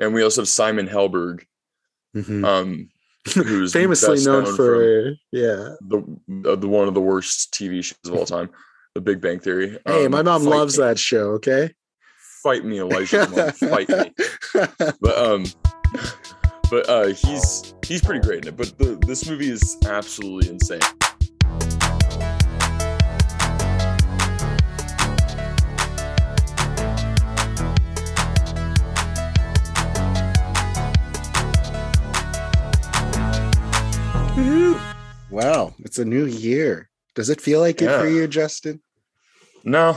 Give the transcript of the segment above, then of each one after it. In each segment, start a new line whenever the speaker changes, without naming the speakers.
and we also have Simon Helberg,
Mhm.
um, who's
famously known
known
for yeah.
the uh, the one of the worst TV shows of all time, The Big Bang Theory.
Hey,
Um,
my mom loves
me.
that show. Okay.
Fight me, Elijah. mom. Fight me. But um, but uh, he's he's pretty great in it. But the, this movie is absolutely insane.
Wow, it's a new year. Does it feel like it for you, Justin?
No,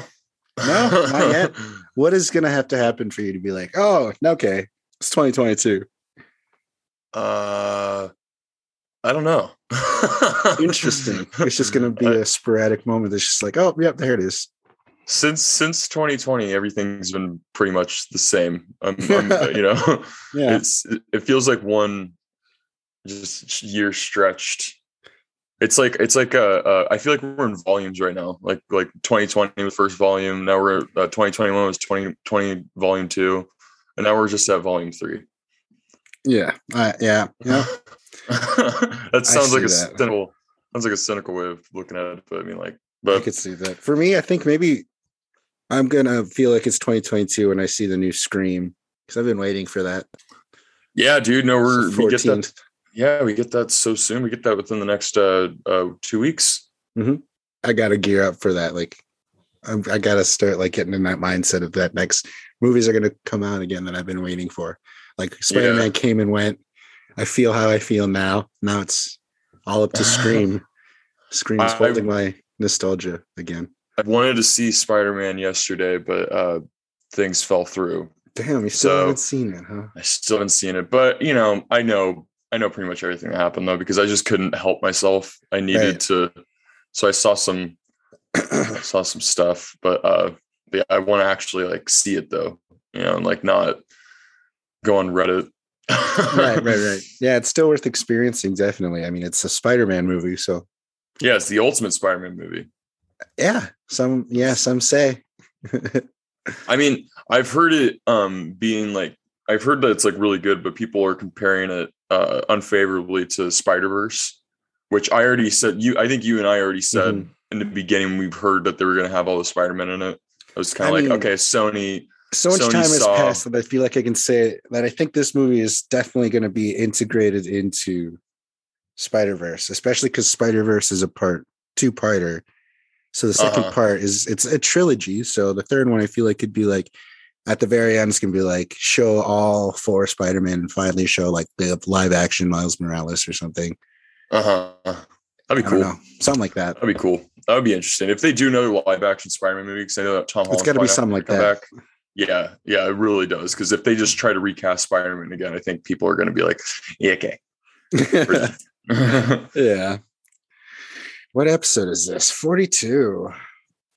No, not yet. What is going to have to happen for you to be like, oh, okay, it's 2022?
Uh, I don't know.
Interesting. It's just going to be a sporadic moment. It's just like, oh, yep, there it is.
since since 2020 everything's been pretty much the same um, um, you know
Yeah.
it's it feels like one just year stretched it's like it's like uh, uh i feel like we're in volumes right now like like 2020 was first volume now we're uh, 2021 was 2020 volume two and now we're just at volume three
Yeah. Uh, yeah. Yeah.
that sounds like a
that.
cynical sounds like a cynical way of looking at it but i mean like
I could see that. For me, I think maybe I'm to feel like it's 2022 when I see the new Scream because I've been waiting for that.
yeah dude no we're we get that
14th.
Yeah, we get that so soon. We get that within the next uh, uh two weeks.
I got to gear up for that. Like, I'm, I got to start like getting in that mindset of that next movies are going to come out again that I've been waiting for. Like Spider Man came and went. I feel how I feel now. Now it's all up to Scream. Scream is holding my nostalgia again.
I wanted to see Spider Man yesterday, but uh things fell through.
Damn, you still
So-
haven't seen it, huh?
I still haven't seen it, but you know, I know I know pretty much everything that happened though because I just couldn't help myself. I needed
Right.
to, so I saw some saw some stuff, but uh, yeah, I want to actually like see it though, you know, and like not go on Reddit.
right, right, right. Yeah, it's still worth experiencing. Definitely. I mean, it's a Spider-Man movie, so
Yeah, it's the ultimate Spider-Man movie.
yeah. Some, yeah, some say.
I mean, I've heard it um being like I've heard that it's like really good, but people are comparing it uh unfavorably to Spider-Verse, which I already said you I think you and I already said
Mhm.
in the beginning we've heard that they were gonna have all the Spider-Man in it. I was kind of like,
mean-
okay, Sony
so much
Sony
time has
saw-
passed that I feel like I can say that I think this movie is definitely going to be integrated into Spider Verse, especially because Spider Verse is a part two parter. So the 2nd
Uh-huh.
part is it's a trilogy. So the third one I feel like could be like at the very end, it's gonna be like show all four Spider Man and finally show like the live action Miles Morales or something.
uh-huh. That'd
I
be cool.
know, something like that.
That'd be cool. That would be interesting. If they do another live action Spider-Man movie, because I know that Tom
It's got to be something like that.
back. Yeah, yeah, it really does. Because if they just try to recast Spider-Man again, I think people are going to be like, yeah, okay.
yeah. What episode is this? 42.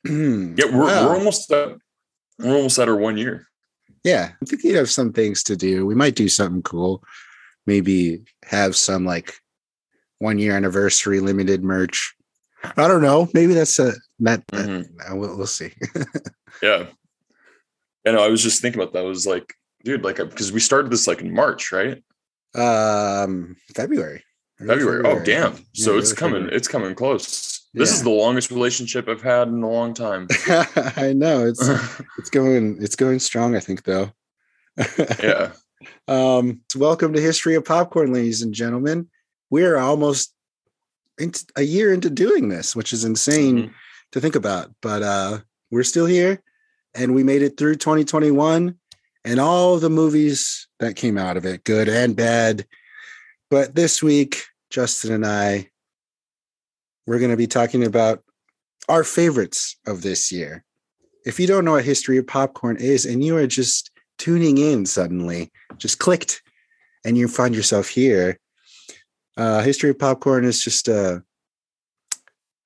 Yeah, we're,
Wow.
we're almost at we're almost at our one year.
Yeah. I think we have some things to do. We might do something cool. Maybe have some like one year anniversary limited merch. I don't know. Maybe that's a that,
Mhm.
uh, we'll, we'll see.
Yeah, and I was just thinking about that. I was like, dude, like because we started this like in March, right?
um February. Early
February. Oh, damn!
Yeah,
So it's coming.
February.
It's coming close. This is the longest relationship I've had in a long time.
I know it's it's going it's going strong, I think though.
yeah.
Um, welcome to History of Popcorn, ladies and gentlemen. We're almost into a year into doing this, which is insane
Mhm.
to think about. But uh, we're still here, and we made it through 2021 and all the movies that came out of it, good and bad. But this week, Justin and I, we're going to be talking about our favorites of this year. If you don't know what History of Popcorn is, and you are just tuning in suddenly, just clicked, and you find yourself here. Uh, History of Popcorn is just a,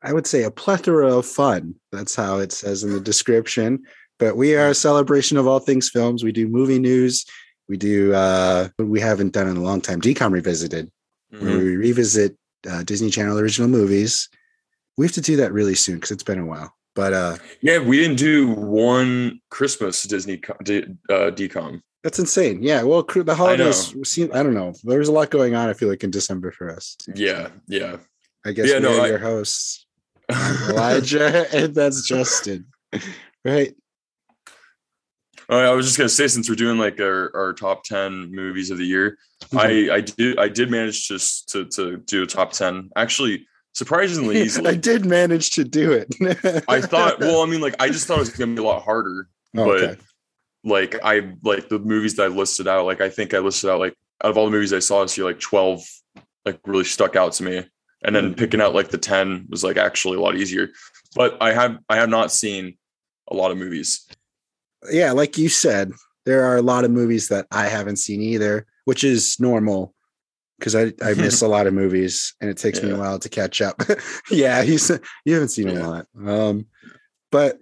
I would say, a plethora of fun. That's how it says in the description. But we are a celebration of all things films. We do movie news. We do. Uh, we haven't done in a long time. DCOM revisited, where
Mhm.
we revisit uh, Disney Channel original movies. We have to do that really soon because it's been a while. But uh
Yeah, we didn't do one Christmas Disney D- uh, DCOM.
that's insane. Yeah. Well, the holidays seem I don't know. There's a lot going on, I feel like, in December for us.
Yeah, yeah.
I guess
Yeah,
we
no,
are
I-
your hosts. Elijah, and that's Justin. Right.
Oh, I was just gonna say since we're doing like our, our top ten movies of the year,
Mm-hmm.
I I did I did manage to to to do a top ten. Actually, surprisingly
I did manage to do it.
I thought. Well, I mean, like I just thought it was gonna be a lot harder,
Oh,
but
okay.
like I like the movies that I listed out. Like I think I listed out like out of all the movies I saw this year, like twelve like really stuck out to me, and then
Mhm.
picking out like the ten was like actually a lot easier. But I have I have not seen a lot of movies.
Yeah, like you said, there are a lot of movies that I haven't seen either, which is normal because I, I miss a lot of movies and it takes me a while to catch up. yeah, you s- you haven't seen a lot. Um, but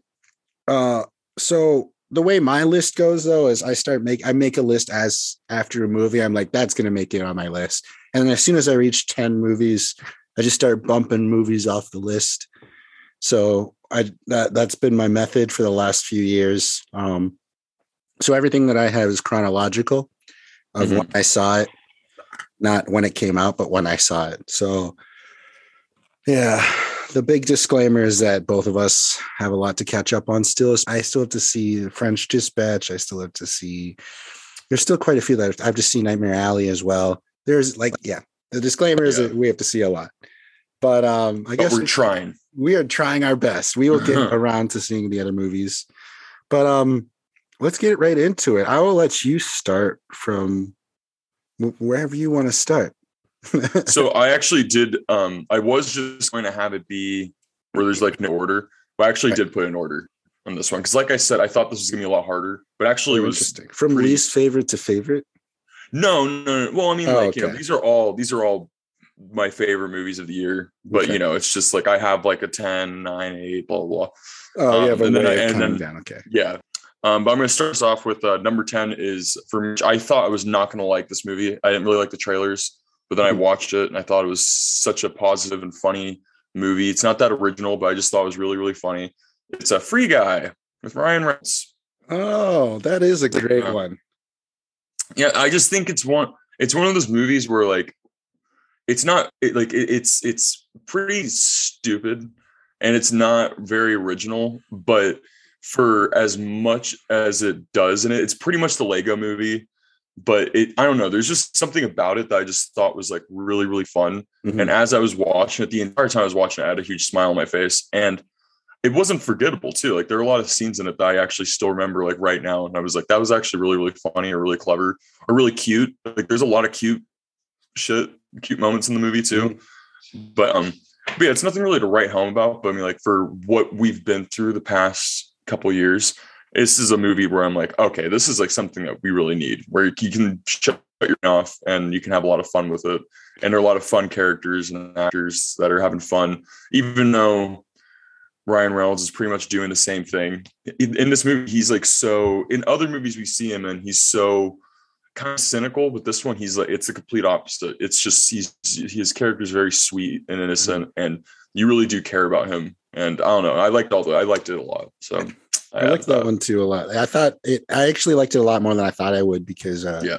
uh, so the way my list goes though is I start make I make a list as after a movie. I'm like that's gonna make it on my list, and then as soon as I reach ten movies, I just start bumping movies off the list. So I that that's been my method for the last few years. Um, so everything that I have is chronological of
Mhm.
when I saw it, not when it came out, but when I saw it. So yeah, the big disclaimer is that both of us have a lot to catch up on still. I still have to see the French Dispatch. I still have to see there's still quite a few that I've just seen Nightmare Alley as well. There's like, yeah, the disclaimer is
Yeah.
that we have to see a lot. But um I
But
guess
we're trying.
We are trying our best. We will get around to seeing the other movies. But um let's get right into it. I will let you start from wherever you want to start.
so I actually did. Um, I was just going to have it be where there's like no order, but I actually
Right.
did put an order on this one because, like I said, I thought this was gonna be a lot harder, but actually it was
interesting. From
pretty-
least favorite to favorite.
no, no, no. Well, I mean,
Oh,
like you know, these are all these are all my favorite movies of the year, but
Okay.
you know, it's just like I have like a 10, 9, 8, blah blah. blah.
Oh, yeah,
Um,
but
and then I- and then-
down. Okay.
Yeah. Um, but I'm going to start us off with uh, number 10 is for me. I thought I was not going to like this movie. I didn't really like the trailers, but then I
Mhm.
watched it and I thought it was such a positive and funny movie. It's not that original, but I just thought it was really, really funny. It's a free guy with Ryan Reynolds.
Oh, that is a great
Yeah.
one.
Yeah. I just think it's one, it's one of those movies where like, it's not it, like it, it's, it's pretty stupid and it's not very original, but for as much as it does in it, it's pretty much the Lego movie. But it, I don't know. There's just something about it that I just thought was like really, really fun.
Mhm.
And as I was watching it, the entire time I was watching it, I had a huge smile on my face. And it wasn't forgettable too. Like there are a lot of scenes in it that I actually still remember like right now. And I was like, that was actually really, really funny or really clever or really cute. Like there's a lot of cute shit, cute moments in the movie too. But um, but yeah, it's nothing really to write home about. But I mean, like for what we've been through the past couple years, this is a movie where I'm like, okay, this is like something that we really need, where you can shut your off and you can have a lot of fun with it. And there are a lot of fun characters and actors that are having fun, even though Ryan Reynolds is pretty much doing the same thing. In, in this movie, he's like so in other movies we see him and he's so kind of cynical, but this one he's like it's the complete opposite. It's just he's his character is very sweet and innocent, and you really do care about him. And I don't know, I liked all the I liked it a lot. So
I liked that one too a lot. I thought it. I actually liked it a lot more than I thought I would because, uh,
Yeah,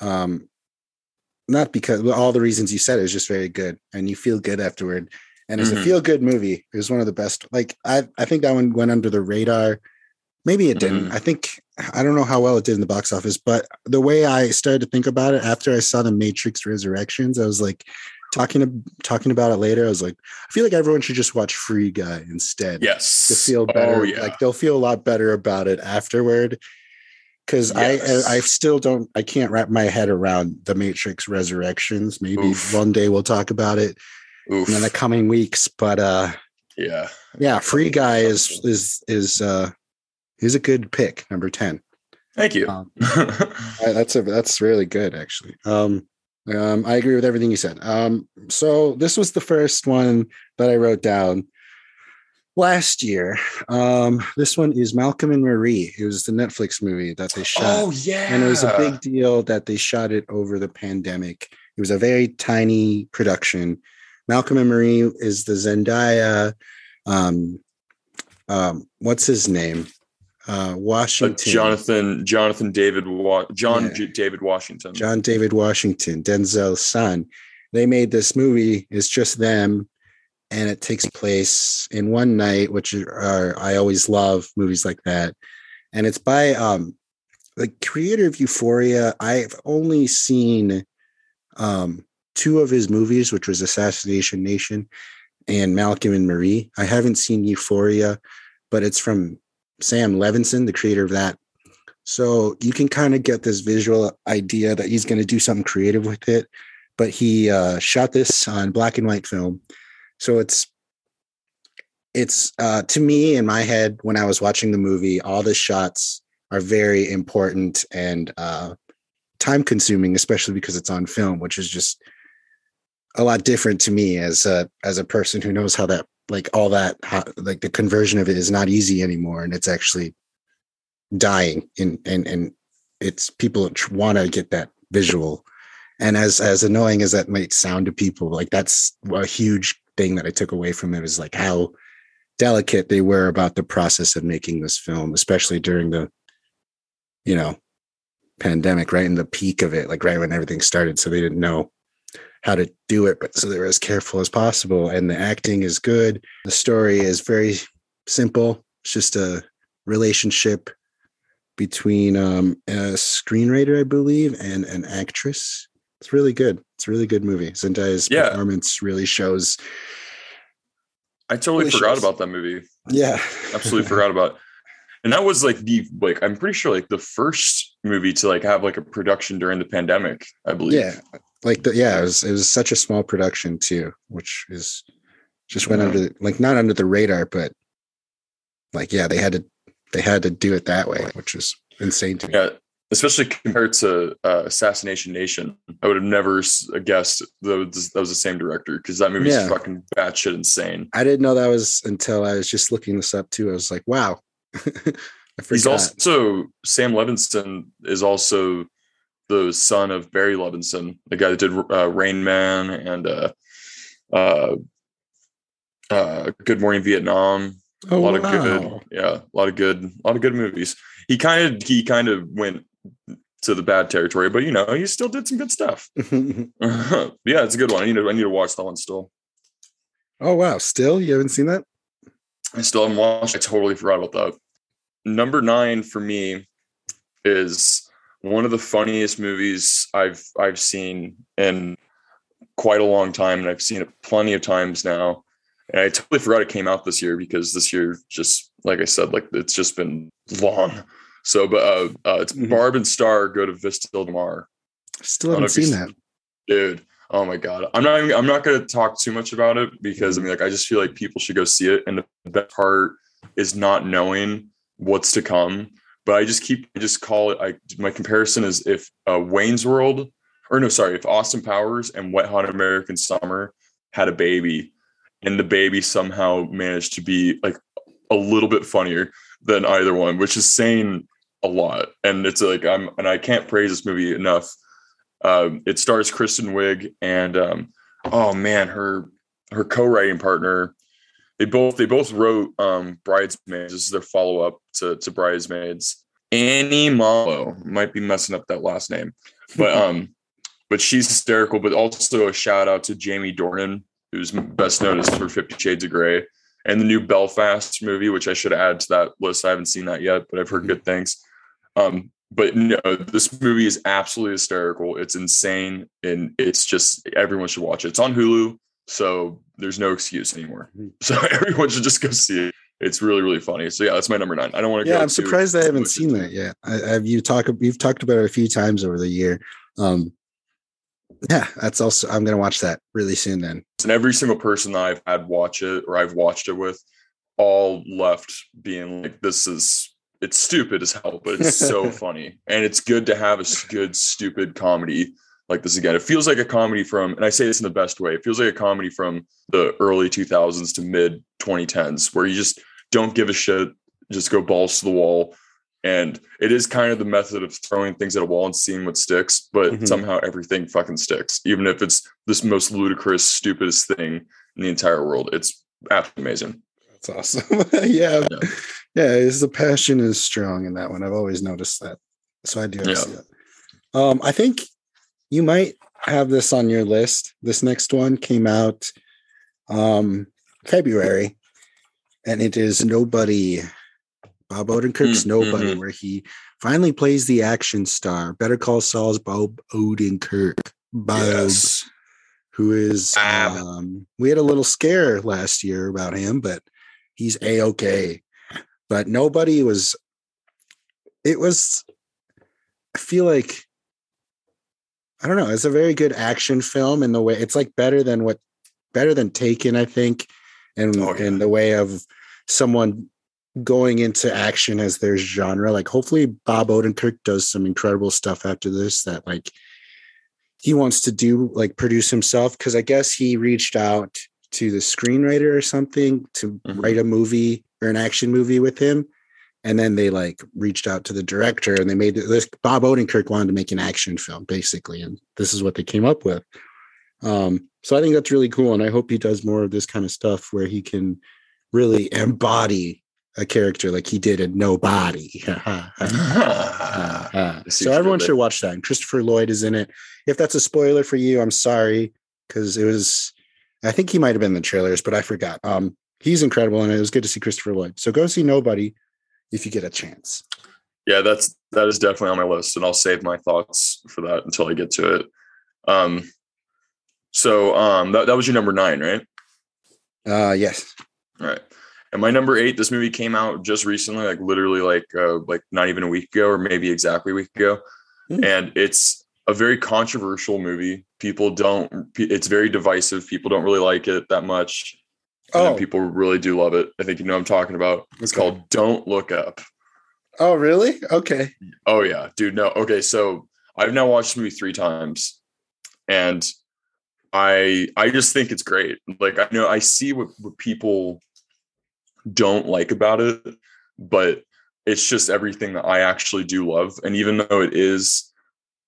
um, not because all the reasons you said it was just very good, and you feel good afterward. And it's a
Mhm.
feel good movie, it was one of the best. Like I, I think that one went under the radar. Maybe it didn't.
Mhm.
I think I don't know how well it did in the box office, but the way I started to think about it after I saw the Matrix Resurrections, I was like talking to, talking about it later. I was like, I feel like everyone should just watch Free Guy instead
yes,
to feel better.
Oh, yeah.
Like they'll feel a lot better about it afterward. Because
Yes.
I I still don't I can't wrap my head around the Matrix Resurrections. Maybe
Oof.
one day we'll talk about it
Oof.
in the coming weeks. But uh
yeah,
yeah, Free Guy is is is uh is a good pick, number 10.
thank you.
Um, that's a that's really good actually. Um um I agree with everything you said. Um so this was the first one that I wrote down last year. Um this one is Malcolm and Marie. It was the Netflix movie that they shot.
oh yeah,
And it was a big deal that they shot it over the pandemic. It was a very tiny production. Malcolm and Marie is the Zendaya, um, um, what's his name? Uh,
Uh,
Washington.
Jonathan Jonathan David Wa- John
Yeah.
J- David Washington.
John David Washington, Denzel's son. They made this movie. It's just them, and it takes place in one night, which are I always love movies like that. And it's by um the creator of Euphoria. I've only seen um two of his movies, which was Assassination Nation and Malcolm and Marie. I haven't seen Euphoria, but it's from Sam Levinson, the creator of that. So you can kind of get this visual idea that he's going to do something creative with it. But he uh, shot this on black and white film, so it's it's uh, to me in my head when I was watching the movie, all the shots are very important and uh, time consuming, especially because it's on film, which is just a lot different to me as a as a person who knows how that like all that how, like the conversion of it is not easy anymore, and it's actually dying and and and it's people want to get that visual. And as as annoying as that might sound to people like that's a huge thing that i took away from it is like how delicate they were about the process of making this film especially during the you know pandemic right in the peak of it like right when everything started so they didn't know how to do it but so they're as careful as possible and the acting is good the story is very simple it's just a relationship between um, a screenwriter, I believe, and an actress. It's really good. It's a really good movie. Zendaya's
Yeah.
performance really shows.
I totally
Holy
forgot
shit.
about that movie.
Yeah,
Absolutely forgot about. And that was like the like I'm pretty sure like the first movie to like have like a production during the pandemic. I believe.
yeah, like the, yeah, it was it was such a small production too, which is just went
Yeah.
under the- like not under the radar, but like yeah, they had to they had to do it that way, which is insane to me.
Yeah, especially compared to uh, Assassination Nation, I would have never guessed that was, that was the same director because that movie's
Yeah.
fucking batshit insane.
I didn't know that was until I was just looking this up too. I was like, wow. I
He's also Sam Levinson is also the son of Barry Levinson, the guy that did uh, Rain Man and uh, uh, uh, Good Morning Vietnam.
oh,
a lot of good, yeah, a lot of good, a lot of good movies. He kind of he kind of went to the bad territory, but you know he still did some good stuff. yeah, it's a good one. I need to I need to watch that one still.
oh wow! Still, you haven't seen that?
I still haven't watched. I totally forgot about that. Number nine for me is one of the funniest movies I've I've seen in quite a long time, and I've seen it plenty of times now. And I totally forgot it came out this year because this year just like I said, like it's just been long. So, but uh, uh it's
Mhm.
Barb and Star go to Vista Del Mar.
Still
I don't know
haven't seen that.
dude oh my god i'm not even, i'm not going to talk too much about it because i mean like i just feel like people should go see it and the best part is not knowing what's to come but i just keep I just call it i my comparison is if uh, wayne's world or no sorry if austin powers and wet hot american summer had a baby and the baby somehow managed to be like a little bit funnier than either one which is saying a lot and it's like i'm and i can't praise this movie enough um, it stars Kristen Wiig and um, oh man, her her co-writing partner. They both they both wrote um, Bridesmaids. This is their follow up to to Bridesmaids. Annie Malo might be messing up that last name, but um, but she's hysterical. But also a shout out to Jamie Dornan, who's best known as for Fifty Shades of Grey, and the new Belfast movie, which I should add to that list. I haven't seen that yet, but I've heard good things. Um, but no, this movie is absolutely hysterical. It's insane, and it's just everyone should watch it. It's on Hulu, so there's no excuse anymore. So everyone should just go see it. It's really, really funny. So yeah, that's my number nine. I don't want to.
Yeah,
go
I'm surprised I haven't seen that yet. I, have you talked you've talked about it a few times over the year. Um, yeah, that's also I'm gonna watch that really soon. Then
And every single person that I've had watch it or I've watched it with, all left being like, "This is it's stupid as hell, but it's so funny, and it's good to have a good stupid comedy." Like this again, it feels like a comedy from, and I say this in the best way. It feels like a comedy from the early 2000s to mid 2010s, where you just don't give a shit, just go balls to the wall. And it is kind of the method of throwing things at a wall and seeing what sticks, but
Mhm.
somehow everything fucking sticks, even if it's this most ludicrous, stupidest thing in the entire world. It's absolutely amazing.
That's awesome. yeah.
Yeah.
Yeah, the passion is strong in that one. I've always noticed that. So I do
Yeah.
see that. Um, I think you might have this on your list. This next one came out um February, and it is Nobody. Bob Odenkirk's
Mm,
Nobody,
mhm.
where he finally plays the action star. Better Call Saul's Bob Odenkirk. Bob,
Yes.
who is um, we had a little scare last year about him, but he's a okay. But nobody was. It was. I feel like. I don't know. It's a very good action film in the way it's like better than what, better than Taken, I think, and
Oh, yeah.
in the way of someone going into action as their genre. Like, hopefully, Bob Odenkirk does some incredible stuff after this that like he wants to do, like produce himself. Because I guess he reached out to the screenwriter or something to
Mhm.
write a movie or an action movie with him. And then they like reached out to the director and they made this. Bob Odenkirk wanted to make an action film, basically, and this is what they came up with. Um, so I think that's really cool, and I hope he does more of this kind of stuff where he can really embody a character like he did in Nobody. So everyone should watch that. And Christopher Lloyd is in it. If that's a spoiler for you, I'm sorry because it was. I think he might have been in the trailers, but I forgot. Um, he's incredible, and it was good to see Christopher Lloyd. So go see Nobody if you get a chance.
yeah that's that is definitely on my list and i'll save my thoughts for that until i get to it. Um so um that, that was your number nine right?
Uh, yes.
All right. And my number eight this movie came out just recently like literally like uh like not even a week ago or maybe exactly a week ago.
Hmm.
and it's a very controversial movie. People don't it's very divisive. People don't really like it that much and
Oh,
people really do love it i think you know what i'm talking about it's
Okay.
called don't look up
oh, really? Okay.
Oh yeah, dude. No, okay. So I've now watched the movie three times, and I I just think it's great. Like I know I see what, what people don't like about it, but it's just everything that I actually do love. And even though it is,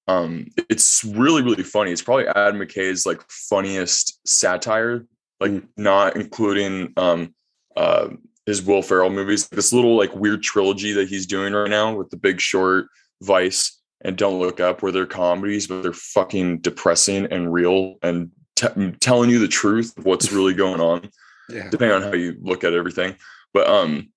um, it's really really funny. It's probably Adam McKay's like funniest satire, like
Mm.
not including um uh his Will Ferrell movies. This little like weird trilogy that he's doing right now with The Big Short, Vice, and Don't Look Up, where they're comedies, but they're fucking depressing and real and t- telling you the truth of what's really going on
Yeah.
depending on how you look at everything. But um,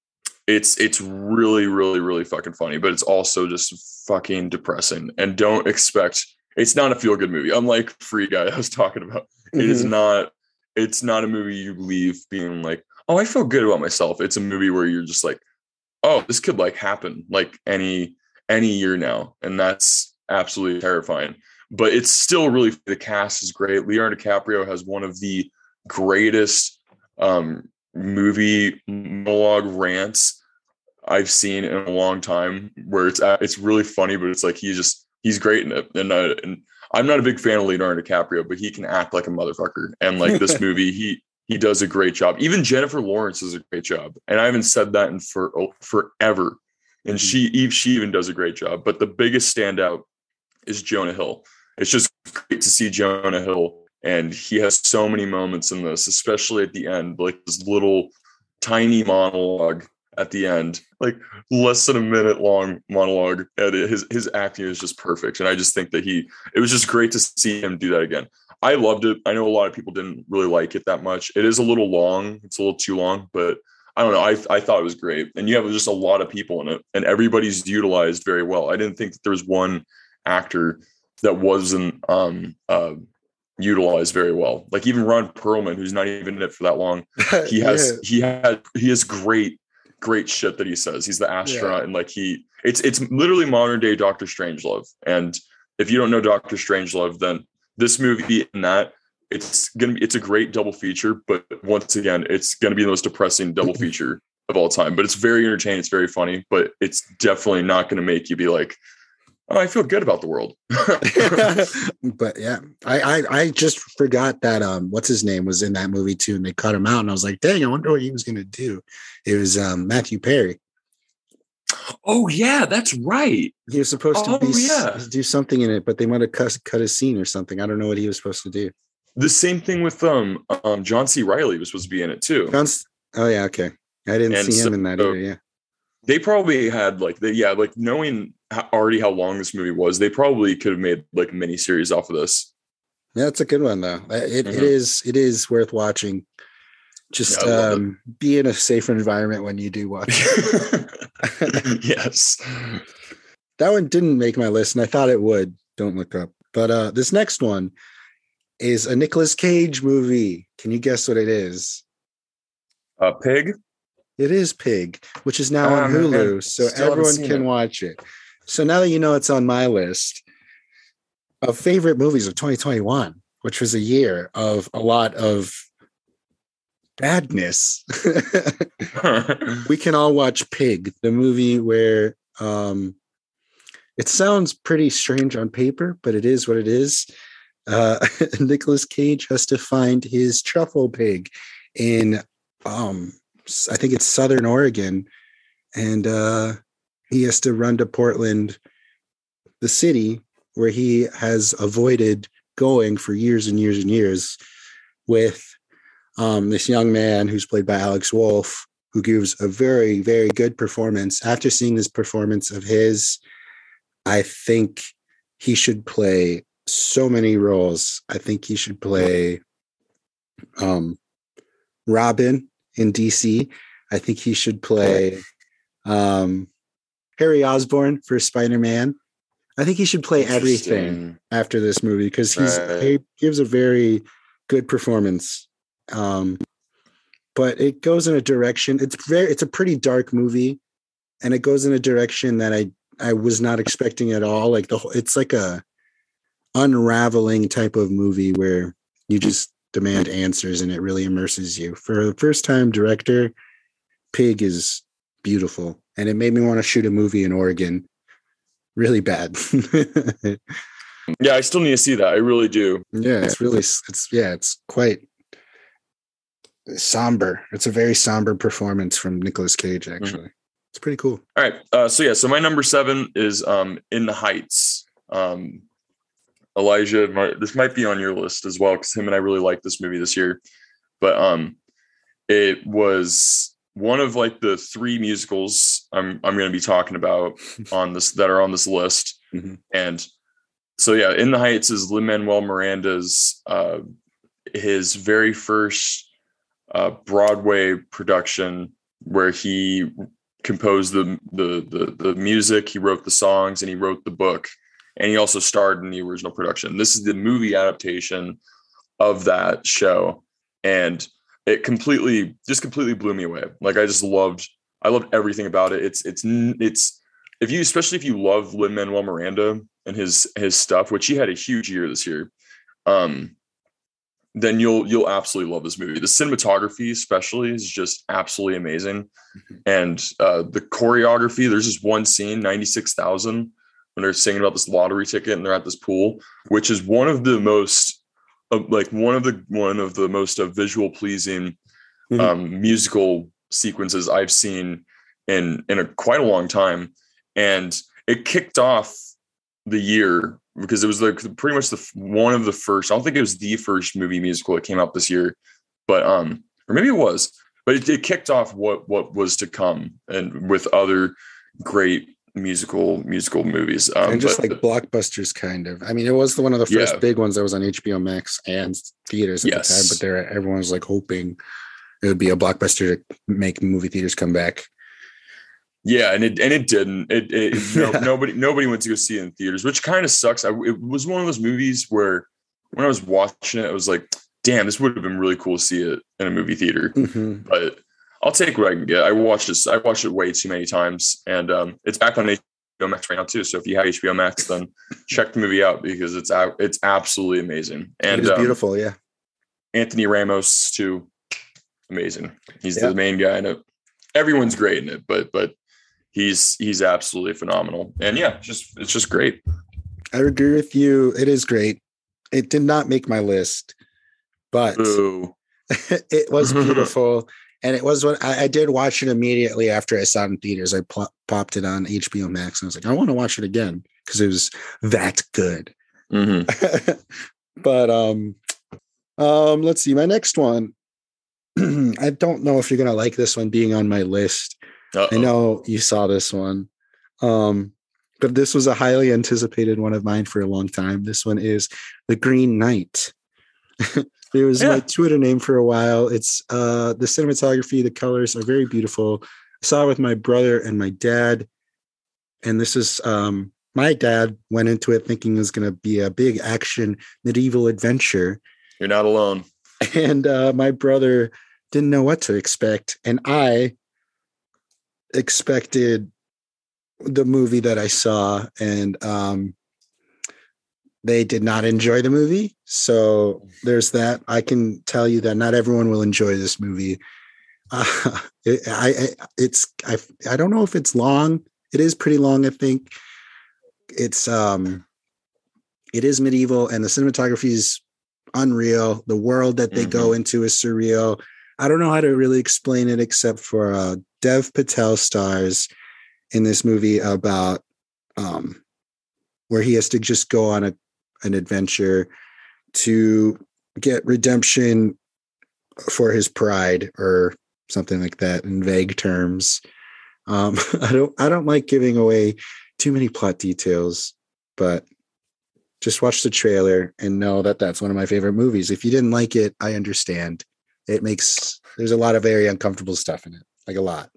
it's it's really really really fucking funny, but it's also just fucking depressing. And don't expect it's not a feel good movie. Unlike Free Guy I was talking about, it is
Mhm.
not. It's not a movie you leave being like, oh, I feel good about myself. It's a movie where you're just like, oh, this could like happen like any any year now, and that's absolutely terrifying. But it's still really the cast is great. Leonardo DiCaprio has one of the greatest um, movie monologue rants I've seen in a long time. Where it's uh, it's really funny, but it's like he's just he's great in it. And uh, and I'm not a big fan of Leonardo DiCaprio, but he can act like a motherfucker. And like this movie, he he does a great job. Even Jennifer Lawrence does a great job, and I haven't said that in for oh, forever. And
Mhm.
she Eve she even does a great job. But the biggest standout is Jonah Hill. It's just great to see Jonah Hill, and he has so many moments in this, especially at the end, like this little tiny monologue at the end, like less than a minute long monologue. And his his acting is just perfect, and I just think that he. It was just great to see him do that again. I loved it. I know a lot of people didn't really like it that much. It is a little long. It's a little too long, but I don't know. I I thought it was great, and you have just a lot of people in it, and everybody's utilized very well. I didn't think that there was one actor that wasn't um uh utilized very well. Like even Ron Perlman, who's not even in it for that long, he has he had he has great great shit that he says. He's the astronaut, and like he it's it's literally modern day Doctor Strangelove. And if you don't know Doctor Strangelove, then this movie and that it's gonna be it's a great double feature, but once again, it's gonna be the most depressing double feature of all time. But it's very entertaining, it's very funny, but it's definitely not gonna make you be like, Oh, I feel good about the world.
but yeah, I, I I just forgot that um what's his name was in that movie too, and they cut him out, and I was like, dang, I wonder what he was gonna do. It was um Matthew Perry.
oh yeah, that's right.
He was supposed to
Oh,
be
yeah.
do something in it, but they might have cut cut a scene or something. I don't know what he was supposed to do.
The same thing with um um John C. Reilly was supposed to be in it too.
John's, oh yeah, okay. I didn't
And
see him
so-
in that either. Yeah.
they probably had like the yeah like knowing how, already how long this movie was they probably could have made like a mini series off of this
Yeah, it's a good one though. It, it
Mhm.
is it is worth watching. Just
Yeah, I love it.
um, be in a safer environment when you do watch.
yes
that one didn't make my list, and I thought it would. Don't look up. But uh, this next one is a Nicolas Cage movie. Can you guess what it is?
A pig
It is Pig, which is now
Ah,
on Hulu, so everyone can
it.
watch it. So now that you know it's on my list of favorite movies of 2021, which was a year of a lot of badness, we can all watch Pig, the movie where um, it sounds pretty strange on paper, but it is what it is. Uh, Nicolas Cage has to find his truffle pig in, um, I think it's Southern Oregon, and uh, he has to run to Portland, the city where he has avoided going for years and years and years with um, this young man who's played by Alex Wolff, who gives a very, very good performance. After seeing this performance of his, I think he should play so many roles. I think he should play um, Robin in DC. I think he should play um, Harry Osborn for Spider Man. I think he should play everything after this movie because he's
Right.
he gives a very good performance. Um, but it goes in a direction. It's very it's a pretty dark movie, and it goes in a direction that I I was not expecting at all. Like the whole, it's like a unraveling type of movie where you just demand answers and it really immerses you. For the first time director, Pig is beautiful, and it made me want to shoot a movie in Oregon. Really bad.
yeah i still need to see that i really do
Yeah, it's really it's yeah, it's quite somber. It's a very somber performance from Nicolas Cage. Actually, it's pretty cool.
all right uh so yeah so my number seven is um in the heights um elijah this might be on your list as well because him and i really liked this movie this year but um it was one of like the three musicals i'm i'm going to be talking about on this that are on this list
Mhm.
and so yeah in the heights is lin manuel miranda's uh his very first uh broadway production where he composed the, the the the music he wrote the songs and he wrote the book. And he also starred in the original production. This is the movie adaptation of that show. And it completely just completely blew me away. Like i just loved i loved everything about it. It's it's it's if you especially if you love lin manuel miranda and his his stuff which he had a huge year this year um then you'll you'll absolutely love this movie. The cinematography especially is just absolutely amazing. And uh the choreography there's this one scene 96000 when they're singing about this lottery ticket and they're at this pool which is one of the most uh, like one of the one of the most uh, visual pleasing
Mhm.
um, musical sequences I've seen in in a quite a long time, and it kicked off the year because it was like pretty much the one of the first. I don't think it was the first movie musical that came out this year, but um, or maybe it was, but it, it kicked off what what was to come and with other great musical musical movies. Um,
and just
but-
like blockbusters, kind of. I mean, it was the, one of the first
Yeah.
big ones that was on HBO Max and theaters at the time. But there, everyone was like hoping it would be a blockbuster to make movie theaters come back.
Yeah, and it and it didn't. It, it no, nobody nobody went to go see it in theaters, which kind of sucks. I, it was one of those movies where when I was watching it, I was like, "Damn, this would have been really cool to see it in a movie theater."
Mhm.
But I'll take what I can get. I watched this. I watched it way too many times, and um, it's back on HBO Max right now too. So if you have HBO Max, then check the movie out because it's it's absolutely amazing. And
it is
um,
beautiful. Yeah.
Anthony Ramos too, amazing. He's
Yeah.
the main guy in it. Everyone's great in it, but but he's he's absolutely phenomenal. And yeah, just it's just great.
I agree with you. It is great. It did not make my list, but it was beautiful. and it was what I, I did watch it immediately after I saw it in theaters. I pl- popped it on HBO Max and I was like, I want to watch it again because it was that good.
Mhm.
but um, um, let's see. My next one I don't know if you're gonna like this one being on my list.
Uh-oh.
I know you saw this one. Um, but this was a highly anticipated one of mine for a long time. This one is The Green Knight. it was
Yeah.
my Twitter name for a while. It's uh the cinematography, the colors are very beautiful. I saw it with my brother and my dad. And this is um my dad went into it thinking it was gonna be a big action medieval adventure
You're not alone.
and uh, my brother didn't know what to expect and i expected the movie that i saw and um, they did not enjoy the movie. So there's that. I can tell you that not everyone will enjoy this movie. Uh, it, I, I it's I, I don't know if it's long. It is pretty long i think. It's um it is medieval and the cinematography is unreal. The world that they go into is surreal. I don't know how to really explain it except for uh, Dev Patel stars in this movie about um, where he has to just go on a an adventure to get redemption for his pride or something like that in vague terms. Um, I don't I don't like giving away too many plot details, but just watch the trailer and know that that's one of my favorite movies. If you didn't like it, I understand. It makes there's a lot of very uncomfortable stuff in it, like a lot.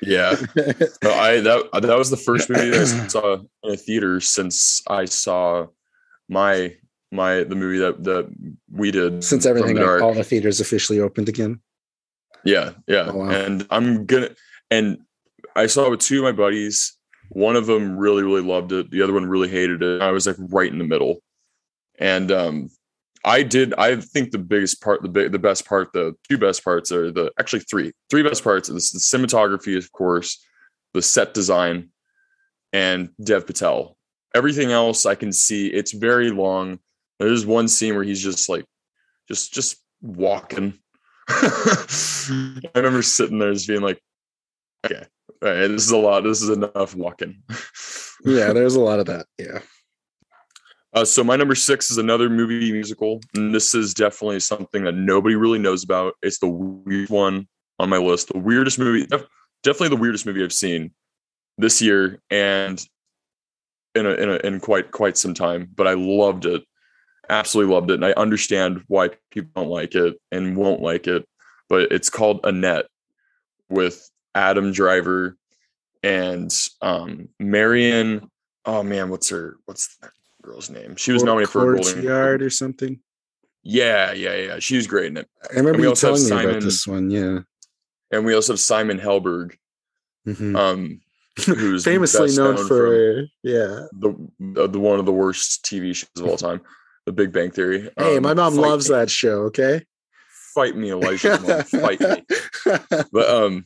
Yeah. No, I that that was the first movie that I saw in a theater since I saw my my the movie that that we did
Since everything,
the
all the theaters officially opened again.
Yeah, yeah.
Oh, wow.
And I'm gonna and I saw it with two of my buddies. One of them really, really loved it. The other one really hated it. I was like right in the middle. And um I did I think the biggest part, the big the best part, the two best parts are the actually three. Three best parts the, the cinematography, of course, the set design, and Dev Patel. Everything else I can see, it's very long. There's one scene where he's just like just just walking. I remember sitting there just being like, okay, all right, this is a lot. This is enough walking.
Yeah, there's a lot of that. Yeah.
Uh, so my number six is another movie musical, and this is definitely something that nobody really knows about. It's the weird one on my list, the weirdest movie, def- definitely the weirdest movie I've seen this year, and in a, in a, in quite quite some time. But I loved it, absolutely loved it, and I understand why people don't like it and won't like it. But it's called Annette with Adam Driver and um, Marion. Oh man, what's her? What's that girl's name? She was
Cour-
nominated for a Golden
Courtyard or something.
Yeah, yeah, yeah. She was great in it.
I remember
we
you
also have
telling me
Simon-
about this one. Yeah.
And we also have Simon Helberg,
Mhm.
um, who's
famously known
known
for yeah.
the uh, the one of the worst TV shows of all time, The Big Bang Theory.
Hey,
Um,
my mom loves
me.
that show. Okay.
Fight me, Elijah. mom. Fight me. But um,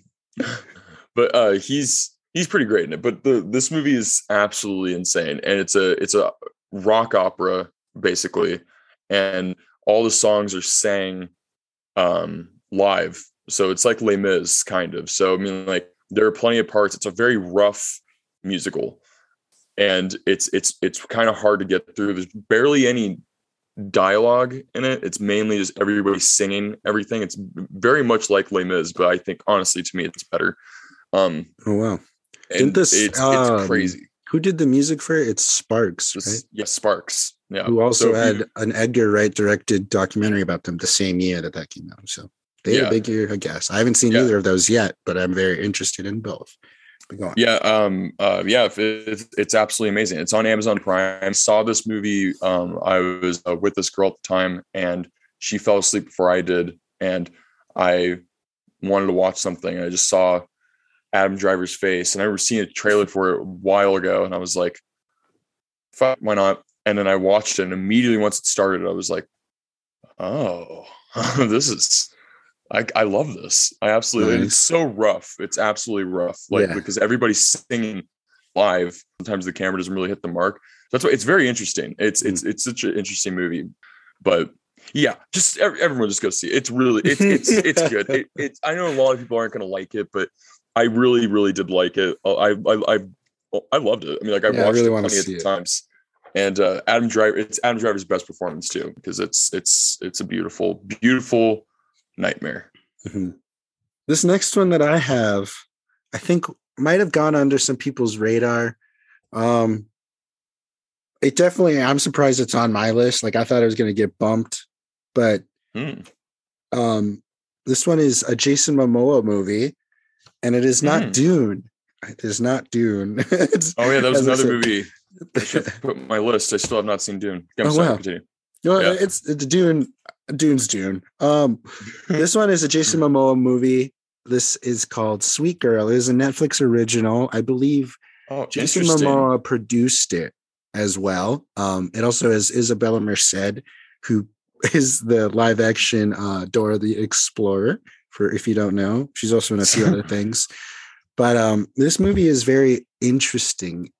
but uh, he's he's pretty great in it. But the this movie is absolutely insane, and it's a it's a rock opera basically, and all the songs are sang um live. So it's like Les Mis kind of. So I mean, like there are plenty of parts. It's a very rough musical, and it's it's it's kind of hard to get through. There's barely any dialogue in it. It's mainly just everybody singing everything. It's very much like Les Mis, but I think honestly, to me, it's better. Um,
oh wow.
and
Didn't this,
it's,
um,
it's crazy.
Who did the music for it? It's Sparks, right?
Yeah, Sparks. Yeah.
Who also
So
had
you-
an Edgar Wright directed documentary about them the same year that that came out. So they had
Yeah.
a big year, I guess. I haven't seen
Yeah.
either of those yet, but I'm very interested in both. But go on.
Yeah, um, uh, yeah, it's, it's absolutely amazing. It's on Amazon Prime. I saw this movie. Um, I was uh, with this girl at the time, and she fell asleep before I did, and I wanted to watch something. I just saw Adam Driver's face, and I remember seeing a trailer for it a while ago, and I was like, "Fuck, why not?" And then I watched it, and immediately once it started, I was like, "Oh, this is." I, I love this. I absolutely. and It's so rough. It's absolutely rough. Like
Yeah.
because everybody's singing live. Sometimes the camera doesn't really hit the mark. That's why it's very interesting. It's it's
Mm.
it's such an interesting movie. But yeah, just ev- everyone just go see it. It's really it's it's it's good. It, it's I know a lot of people aren't going to like it, but I really really did like it. Uh, I I I, I loved it. I mean, like I
Yeah, I
watched
really
it plenty of
it.
times. And uh, Adam Driver, it's Adam Driver's best performance too, because it's it's it's a beautiful, beautiful nightmare.
Mhm. This next one that I have, I think might have gone under some people's radar. Um, it definitely, I'm surprised it's on my list. Like I thought it was going to get bumped, but
Hmm.
um, this one is a Jason Momoa movie, and it is not
Hmm.
Dune. It is not Dune.
Oh yeah, that was another movie. I should put my list. I still have not seen Dune. I'm
Oh,
sorry,
wow.
continue.
No,
Yeah.
it's it's Dune. Dune's Dune. Um, this one is a Jason Momoa movie. This is called Sweet Girl. It is a Netflix original. I believe
Oh,
Jason. Momoa produced it as well. Um, it also has Isabela Merced, who is the live action uh, Dora the Explorer. For if you don't know, she's also in a few other things. But um, this movie is very interesting.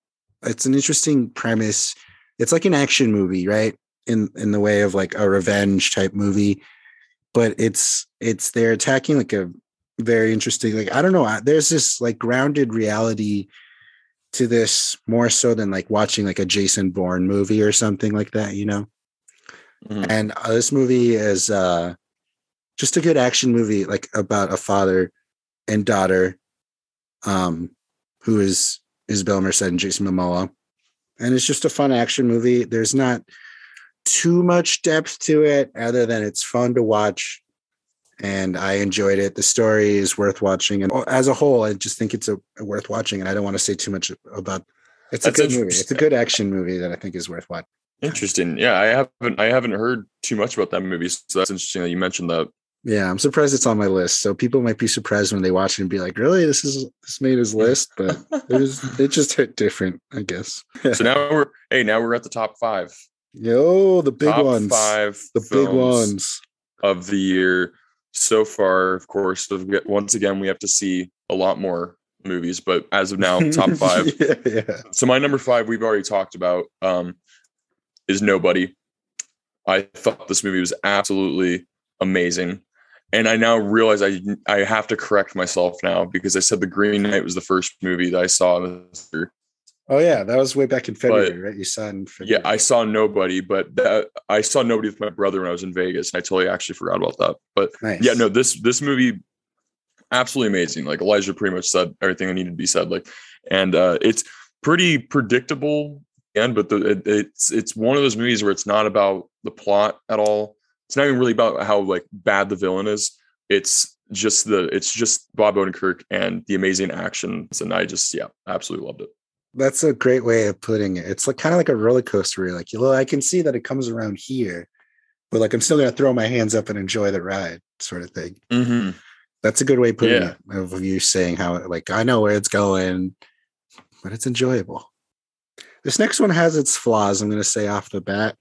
It's an interesting premise. It's like an action movie, right? In in the way of like a revenge type movie, but it's it's they're attacking like a very interesting like I don't know. There's this like grounded reality to this more so than like watching like a Jason Bourne movie or something like that, you know.
Mhm.
And uh, this movie is uh just a good action movie like about a father and daughter um who is Isabel Merced and Jason Momoa. And it's just a fun action movie. There's not too much depth to it other than it's fun to watch and I enjoyed it. The story is worth watching and as a whole I just think it's a, worth watching and I don't want to say too much about it's a good movie. It's a good action movie that I think is worth watching.
Interesting. Yeah, I haven't I haven't heard too much about that movie, so that's interesting that you mentioned that.
Yeah, I'm surprised it's on my list. So people might be surprised when they watch it and be like, "Really, this is this made his list?" But it was it just hit different, I guess.
so now we're hey, now we're at the top five.
Yo, the big
top
ones,
five
the big ones.
of the year so far. Of course, once again we have to see a lot more movies, but as of now, top five.
yeah, yeah.
So my number five, we've already talked about, um, is Nobody. I thought this movie was absolutely amazing, and I now realize I I have to correct myself now because I said The Green Knight was the first movie that I saw.
Oh yeah, that was way back in February, right? You saw in
Yeah, I saw Nobody, but that, I saw Nobody with my brother when I was in Vegas, and I totally actually forgot about that. But
nice.
yeah, no, this this movie absolutely amazing. Like Elijah pretty much said everything that needed to be said. Like, and uh, it's pretty predictable. And but the, it, it's it's one of those movies where it's not about the plot at all. It's not even really about how like bad the villain is. It's just the it's just Bob Odenkirk and the amazing actions, and I just yeah, absolutely loved it.
That's a great way of putting it. It's like kind of like a roller coaster. Where you're like, you know, I can see that it comes around here, but like I'm still gonna throw my hands up and enjoy the ride, sort of thing.
Mm-hmm.
That's a good way of putting
Yeah.
it. Of you saying how like I know where it's going, but it's enjoyable. This next one has its flaws. I'm going to say off the bat,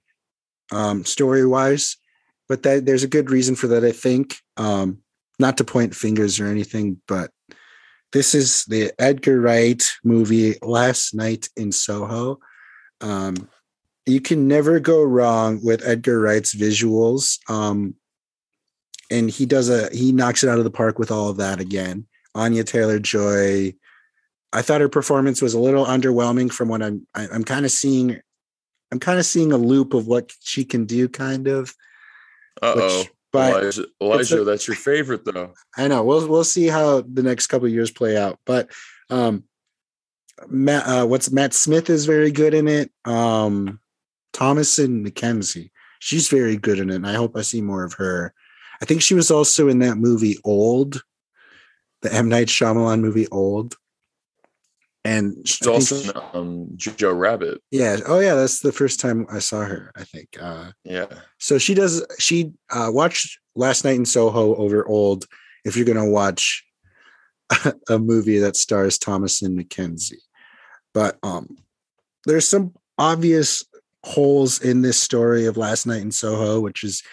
um, story wise, but that there's a good reason for that. I think, um, not to point fingers or anything, but this is the Edgar Wright movie Last Night in Soho. Um, you can never go wrong with Edgar Wright's visuals. Um, and he does a he knocks it out of the park with all of that again. Anya Taylor Joy. I thought her performance was a little underwhelming from what I'm I, I'm kind of seeing. I'm kind of seeing a loop of what she can do, kind of.
Uh oh,
Which, but
Elijah, Elijah
a-
that's your favorite though.
I know we'll we'll see how the next couple of years play out. But um, Matt, uh, what's Matt Smith is very good in it. Um, Thomasin McKenzie, she's very good in it, and I hope I see more of her. I think she was also in that movie Old, the M Night Shyamalan movie Old. And
She's also
she-
um, Jojo Rabbit.
yeah, oh yeah, that's the first time I saw her. I think. Uh,
Yeah.
so she does. She uh, watched Last Night in Soho over Old. If you're gonna watch a movie that stars Thomasin McKenzie, but um, there's some obvious holes in this story of Last Night in Soho, which is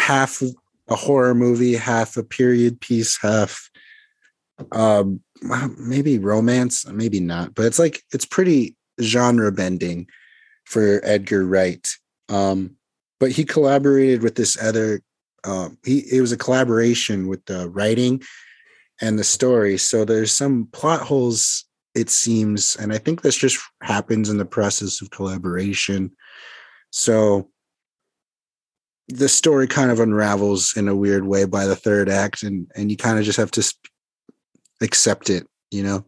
half a horror movie, half a period piece, half um maybe romance, maybe not, but it's like it's pretty genre bending for Edgar Wright. Um, but he collaborated with this other um he it was a collaboration with the writing and the story so there's some plot holes it seems and i think this just happens in the process of collaboration so the story kind of unravels in a weird way by the third act and and you kind of just have to accept it you know?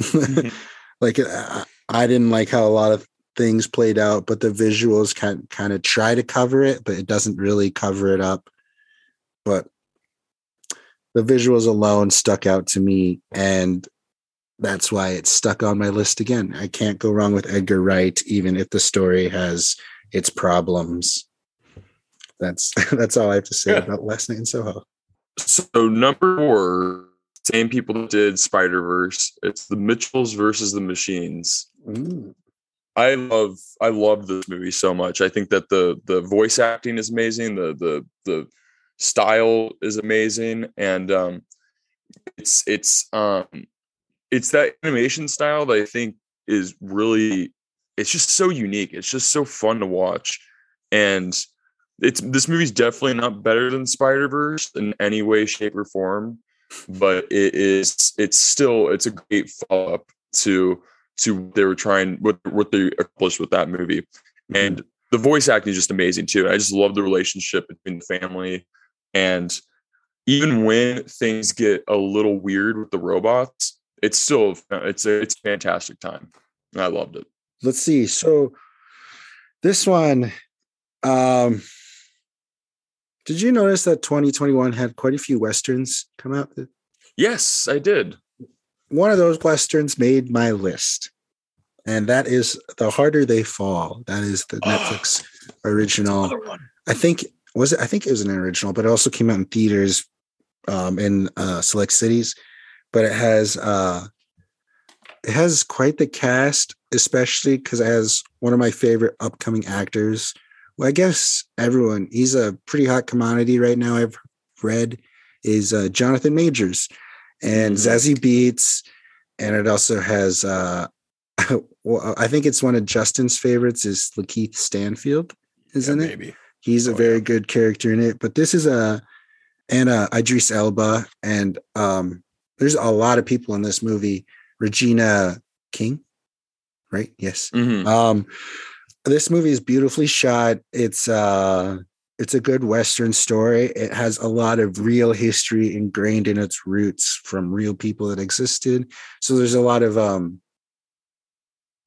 Mhm.
like I, I didn't like how a lot of things played out but the visuals kind kind of try to cover it but it doesn't really cover it up. But the visuals alone stuck out to me and that's why it's stuck on my list again. I can't go wrong with edgar wright even if the story has its problems. That's that's all i have to say
Yeah.
about last night in soho.
So number four, same people that did Spider Verse. It's the Mitchells versus the Machines. I love I love this movie so much. I think that the the voice acting is amazing. The the the style is amazing, and um, it's it's um it's that animation style that I think is really it's just so unique. It's just so fun to watch, and it's this movie's definitely not better than Spider Verse in any way, shape, or form, but it is. It's still it's a great follow up to to what they were trying what what they accomplished with that movie, and the voice acting is just amazing too. I just love the relationship between the family, and even when things get a little weird with the robots, it's still it's a it's a fantastic time. I loved it.
let's see so this one um did you notice that 2021 had quite a few westerns come out?
Yes, I did.
one of those westerns made my list and that is the harder they fall. That is the netflix original. I think was it i think it was an original but it also came out in theaters um in uh select cities. But it has uh it has quite the cast especially because it has one of my favorite upcoming actors well i guess everyone he's a pretty hot commodity right now i've read is uh, jonathan majors and
Mhm.
zazie beetz and it also has uh well, i think it's one of justin's favorites is lakeith stanfield isn't
Yeah,
it
Maybe.
He's a
Oh,
very
yeah.
good character in it. But this is a and uh Idris Elba and um there's a lot of people in this movie. Regina King, right? Yes.
Mhm.
Um this movie is beautifully shot. It's uh it's a good western story. It has a lot of real history ingrained in its roots from real people that existed. So there's a lot of um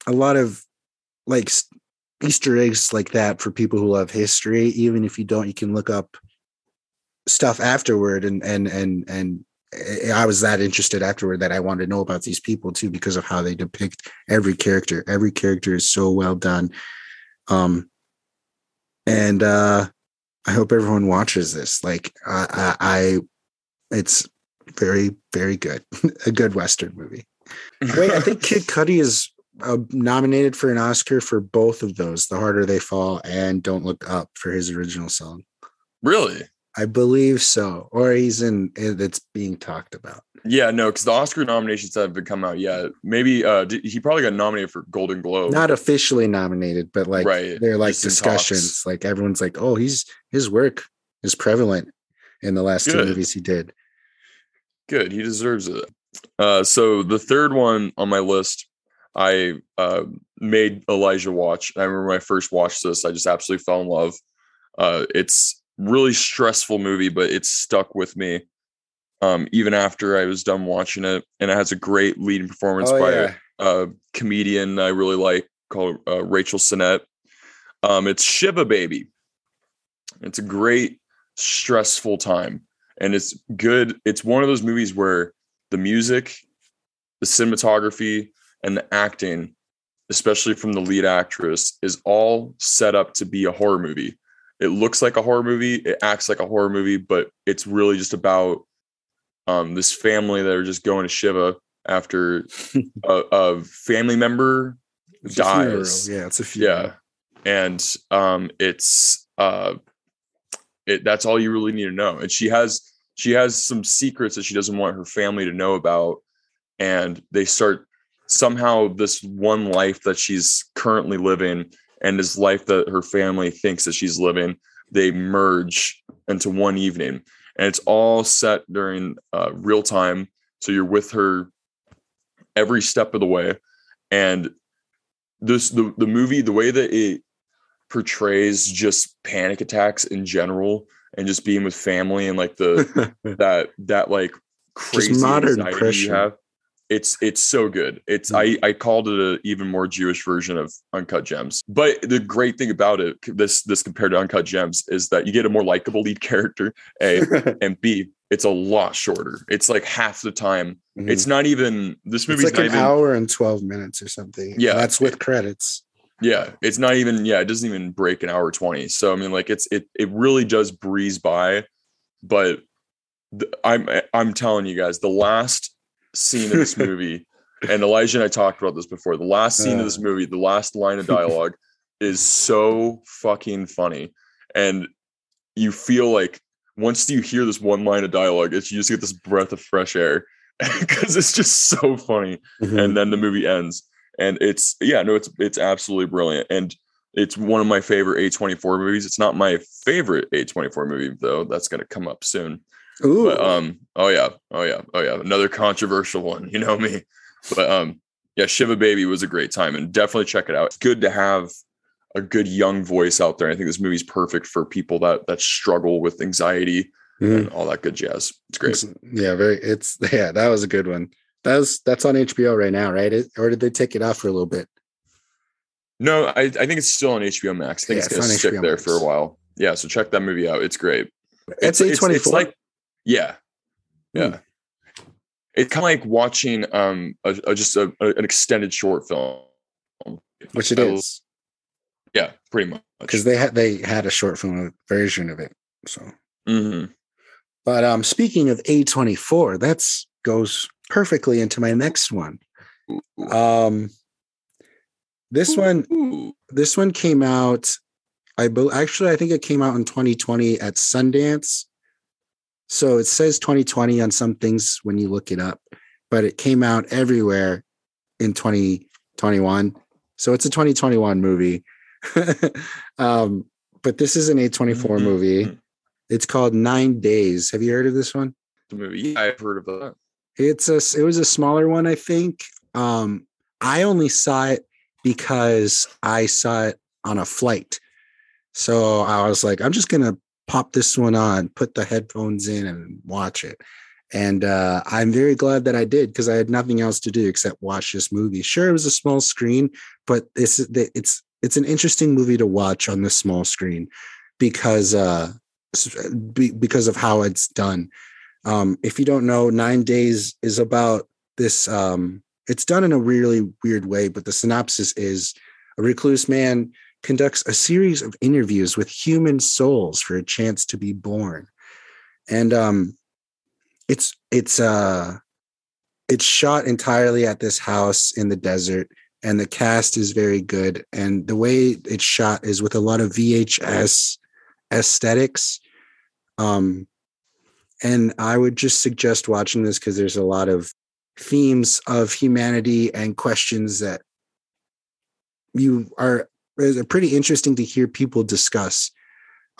a lot of like Easter eggs like that for people who love history. Even if you don't, you can look up stuff afterward and and and and I- I was that interested afterward that I wanted to know about these people too because of how they depict every character. Every character is so well done. Um and uh I hope everyone watches this. Like I I, I it's very, very good. A good Western movie. Wait, I think Kid Cudi is uh, nominated for an Oscar for both of those, The Harder They Fall and Don't Look Up for his original song.
really.
I believe so. Or he's in it's being talked about.
Yeah, no, because the Oscar nominations haven't come out yet. Maybe uh he probably got nominated for Golden Globe.
Not officially nominated, but like
Right,
they're like discussions. Like everyone's like, oh, he's his work is prevalent in the last two movies he did.
Good, he deserves it. Uh, so the third one on my list, I uh, made Elijah watch. I remember when I first watched this, I just absolutely fell in love. Uh, it's really stressful movie, but it stuck with me um, even after I was done watching it, and it has a great leading performance
Oh,
by
yeah.
a comedian I really like called uh, Rachel Sennott. Um, it's Shiva Baby. It's a great stressful time, and it's good. It's one of those movies where the music, the cinematography, and the acting, especially from the lead actress, is all set up to be a horror movie. It looks like a horror movie, it acts like a horror movie, but it's really just about um, this family that are just going to Shiva after a, a family member
It's
dies.
Yeah, it's a funeral.
Yeah. And um it's uh it that's all you really need to know. And she has she has some secrets that she doesn't want her family to know about. And they start somehow this one life that she's currently living and this life that her family thinks that she's living, they merge into one evening. And it's all set during uh, real time. So you're with her every step of the way. And this the, the movie, the way that it portrays just panic attacks in general and just being with family and like the that that like crazy
modern
anxiety
pressure.
It's it's so good. It's
Mm.
I I called it an even more Jewish version of Uncut Gems. But the great thing about it, this this compared to Uncut Gems, is that you get a more likable lead character. A and B, it's a lot shorter. It's like half the time. It's not even this
Mm-hmm. it's
movie's
like
not
an
even
hour and 12 minutes or something.
Yeah.
That's with credits.
yeah it's not even yeah it doesn't even break an hour 20 so i mean like it's it it really does breeze by but i'm i'm telling you guys the last scene of this movie and elijah and i talked about this before the last scene of this
Uh.
movie the last line of dialogue is so fucking funny. And you feel like once you hear this one line of dialogue it's you just get this breath of fresh air because it's just so funny.
Mhm.
and then the movie ends and it's yeah no it's it's absolutely brilliant. And it's one of my favorite a24 movies. It's not my favorite a24 movie though. That's going to come up soon
Ooh.
but um oh yeah oh yeah oh yeah another controversial one you know me but um yeah shiva baby was a great time and definitely check it out it's good to have a good young voice out there i think this movie's perfect for people that that struggle with anxiety
Mhm.
and all that good jazz it's great
It's- yeah, very. It's yeah, that was a good one. That was that's on HBO right now, right? It, or did they take it off for a little bit?
No, I, I think it's still on HBO Max. I think
Yeah,
it's
it's
gonna
on
stick
HBO
there
Max.
for a while. Yeah, so check that movie out. It's great.
It's
it's,
A24.
it's like yeah, yeah.
Hmm.
It's kind of like watching um a, a- just a, a- an extended short film,
Which it is
Yeah, pretty much.
because they had they had a short film version of it. So,
Mhm.
but um, speaking of A twenty four, that's goes perfectly into my next one. Um, this one this one came out i bel actually i think it came out in 2020 at sundance so it says 2020 on some things when you look it up but it came out everywhere in 2021 so it's a 2021 movie um but this is an a24
Mhm.
movie it's called nine days have you heard of this one
The movie. Yeah, I've heard of that.
it's a it was a smaller one, I think. Um, I only saw it because I saw it on a flight. So I was like, I'm just gonna pop this one on, put the headphones in, and watch it. And uh, I'm very glad that I did because I had nothing else to do except watch this movie. Sure, it was a small screen, but it's it's it's an interesting movie to watch on the small screen because uh, be- because of how it's done. Um, if you don't know, Nine Days is about this. Um, it's done in a really weird way, but the synopsis is a recluse man conducts a series of interviews with human souls for a chance to be born, and um, it's it's uh, it's shot entirely at this house in the desert, and the cast is very good, and the way it's shot is with a lot of VHS aesthetics. Um, and I would just suggest watching this because there's a lot of themes of humanity and questions that you are are pretty interesting to hear people discuss.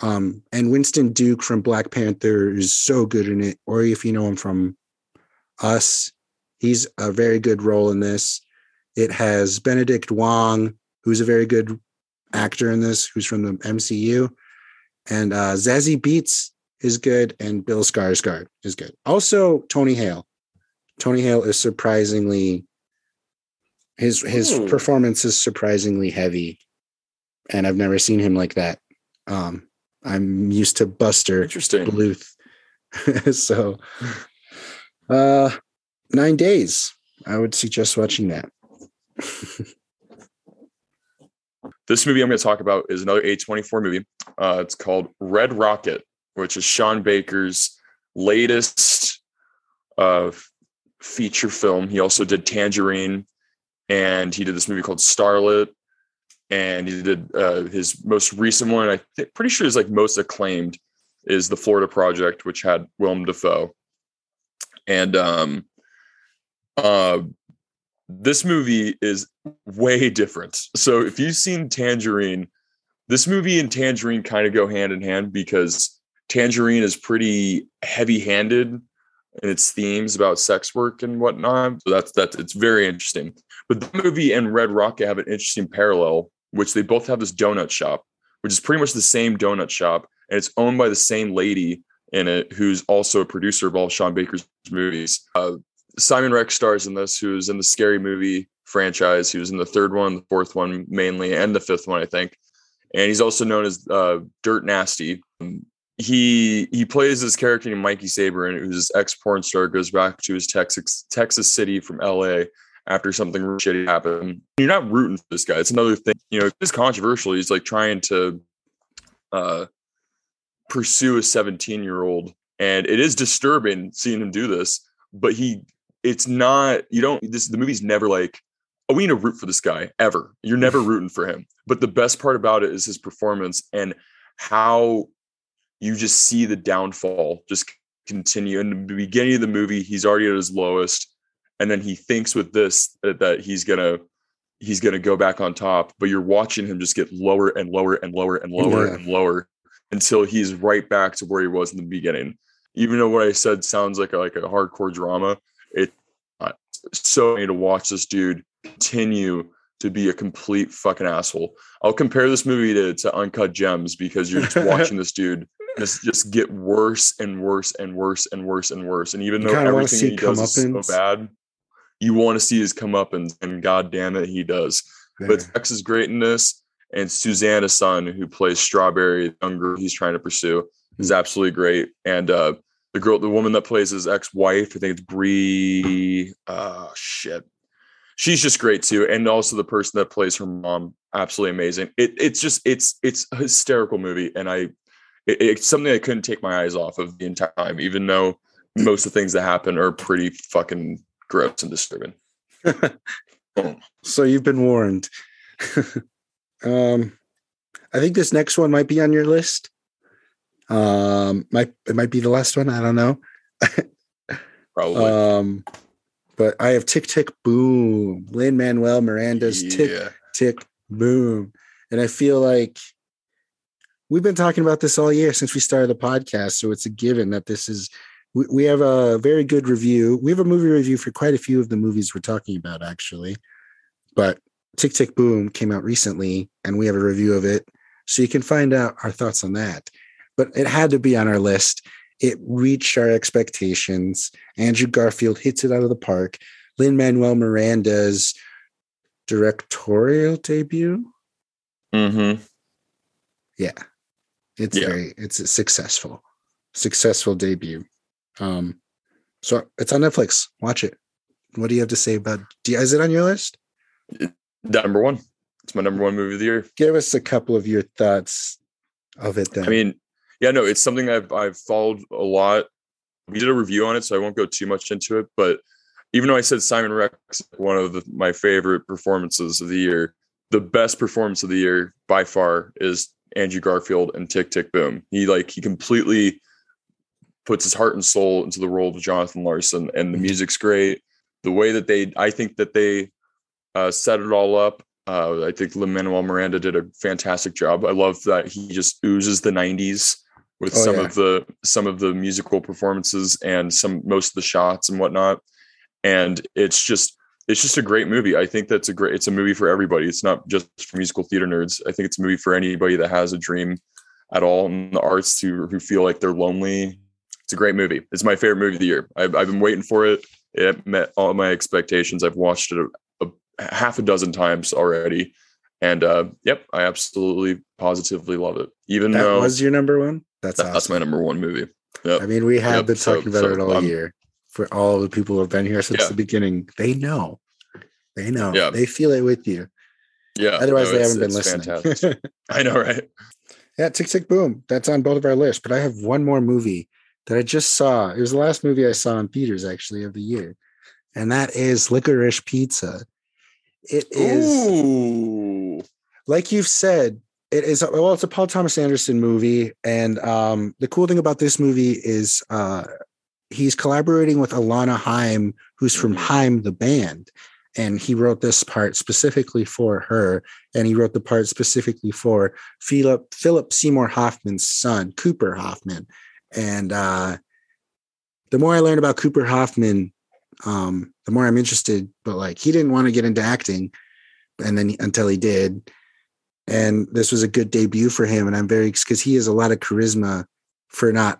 Um, and Winston Duke from Black Panther is so good in it. Or if you know him from Us, he's a very good role in this. It has Benedict Wong, who's a very good actor in this, who's from the MCU, and uh, Zazie Beetz is good, and Bill Skarsgård is good. Also, Tony Hale. Tony Hale is surprisingly his his
Ooh.
performance is surprisingly heavy, and I've never seen him like that. Um, I'm used to Buster
Interesting.
Bluth, so uh, nine days. I would suggest watching that.
This movie I'm going to talk about is another A24 movie. Uh, it's called Red Rocket, which is Sean Baker's latest uh, feature film. He also did Tangerine, and he did this movie called Starlet, and he did uh, his most recent one. I think pretty sure is like most acclaimed is the Florida Project, which had Willem Dafoe, and um, uh, this movie is way different. So if you've seen Tangerine, this movie and Tangerine kind of go hand in hand because Tangerine is pretty heavy-handed in its themes about sex work and whatnot. So that's that's it's very interesting. But the movie and Red Rocket have an interesting parallel, which they both have this donut shop which is pretty much the same donut shop, and it's owned by the same lady in it, who's also a producer of all Sean Baker's movies. Uh, Simon Rex stars in this, who's in the Scary Movie franchise. He was in the third one, the fourth one mainly, and the fifth one, I think. And he's also known as uh, Dirt Nasty. He he plays this character named Mikey Saber, and who's ex porn star, goes back to his Texas Texas city from L.A. after something really shitty happened. You're not rooting for this guy. It's another thing, you know. It's controversial. He's like trying to uh, pursue a 17 year old, and it is disturbing seeing him do this. But he, it's not. You don't. This the movie's never like oh, we need to root for this guy ever. You're never rooting for him. But the best part about it is his performance and how you just see the downfall just continue. In the beginning of the movie, he's already at his lowest, and then he thinks with this that, that he's gonna he's gonna go back on top. But you're watching him just get lower and lower and lower and lower yeah. and lower until he's right back to where he was in the beginning. Even though what I said sounds like a, like a hardcore drama, it uh, so to watch this dude continue to be a complete fucking asshole. I'll compare this movie to, to Uncut Gems because you're just watching this dude just just get worse and worse and worse and worse and worse. And even you though everything he does is so bad, you want to see his come up and, and god damn it, he does. Yeah. But Tex is great in this. And Suzanna Son, who plays Strawberry, the girl he's trying to pursue, is hmm. absolutely great. And uh the girl, the woman that plays his ex-wife, I think it's Bree. Uh shit she's just great too and also the person that plays her mom absolutely amazing it, it's just it's it's a hysterical movie and i it, it's something i couldn't take my eyes off of the entire time even though most of the things that happen are pretty fucking gross and disturbing
so you've been warned um i think this next one might be on your list um might it might be the last one i don't know
probably
um but I have Tick Tick Boom, Lin Manuel Miranda's yeah. Tick Tick Boom. And I feel like we've been talking about this all year since we started the podcast. So it's a given that this is, we, we have a very good review. We have a movie review for quite a few of the movies we're talking about, actually. But Tick Tick Boom came out recently and we have a review of it. So you can find out our thoughts on that. But it had to be on our list it reached our expectations. Andrew Garfield hits it out of the park. Lin Manuel Miranda's directorial debut.
Mm-hmm.
Yeah. It's yeah. very it's a successful, successful debut. Um, so it's on Netflix. Watch it. What do you have to say about do you, is it on your list?
Number one. It's my number one movie of the year.
Give us a couple of your thoughts of it then.
I mean, yeah, no, it's something I've I've followed a lot. We did a review on it, so I won't go too much into it. But even though I said Simon Rex one of the, my favorite performances of the year, the best performance of the year by far is Andrew Garfield and Tick Tick Boom. He like he completely puts his heart and soul into the role of Jonathan Larson, and the mm-hmm. music's great. The way that they, I think that they uh, set it all up. Uh, I think Lin Manuel Miranda did a fantastic job. I love that he just oozes the '90s with oh, some yeah. of the some of the musical performances and some most of the shots and whatnot. And it's just it's just a great movie. I think that's a great it's a movie for everybody. It's not just for musical theater nerds. I think it's a movie for anybody that has a dream at all in the arts who who feel like they're lonely. It's a great movie. It's my favorite movie of the year. I've, I've been waiting for it. It met all my expectations. I've watched it a, a half a dozen times already. And uh, yep, I absolutely positively love it. Even
that
though
was your number one.
That's awesome. that's my number one movie. Yep.
I mean, we have yep. been talking so, about so it all year. For all the people who have been here since yeah. the beginning, they know. They know. Yeah. They feel it with you.
Yeah.
Otherwise, no, they haven't been listening.
I know, right?
Yeah, Tick Tick Boom. That's on both of our lists. But I have one more movie that I just saw. It was the last movie I saw in theaters, actually, of the year, and that is Licorice Pizza. It is,
Ooh.
like you've said, it is well it's a paul thomas anderson movie and um, the cool thing about this movie is uh, he's collaborating with alana Haim, who's from mm-hmm. the band and he wrote this part specifically for her and he wrote the part specifically for philip philip seymour hoffman's son cooper hoffman and uh, the more i learn about cooper hoffman um, the more i'm interested but like he didn't want to get into acting and then until he did and this was a good debut for him. And I'm very because he has a lot of charisma for not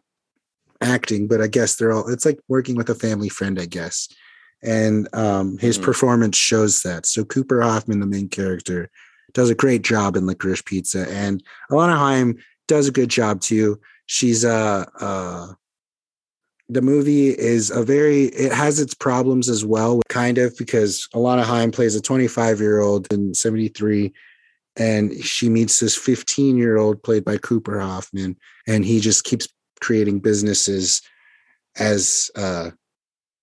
acting, but I guess they're all. It's like working with a family friend, I guess. And um, his
Mhm.
performance shows that. So Cooper Hoffman, the main character, does a great job in Licorice Pizza, and Alana Haim does a good job too. She's uh, uh the movie is a very it has its problems as well kind of because alana Haim plays a 25 year old in 73 and she meets this 15 year old played by cooper hoffman and he just keeps creating businesses as uh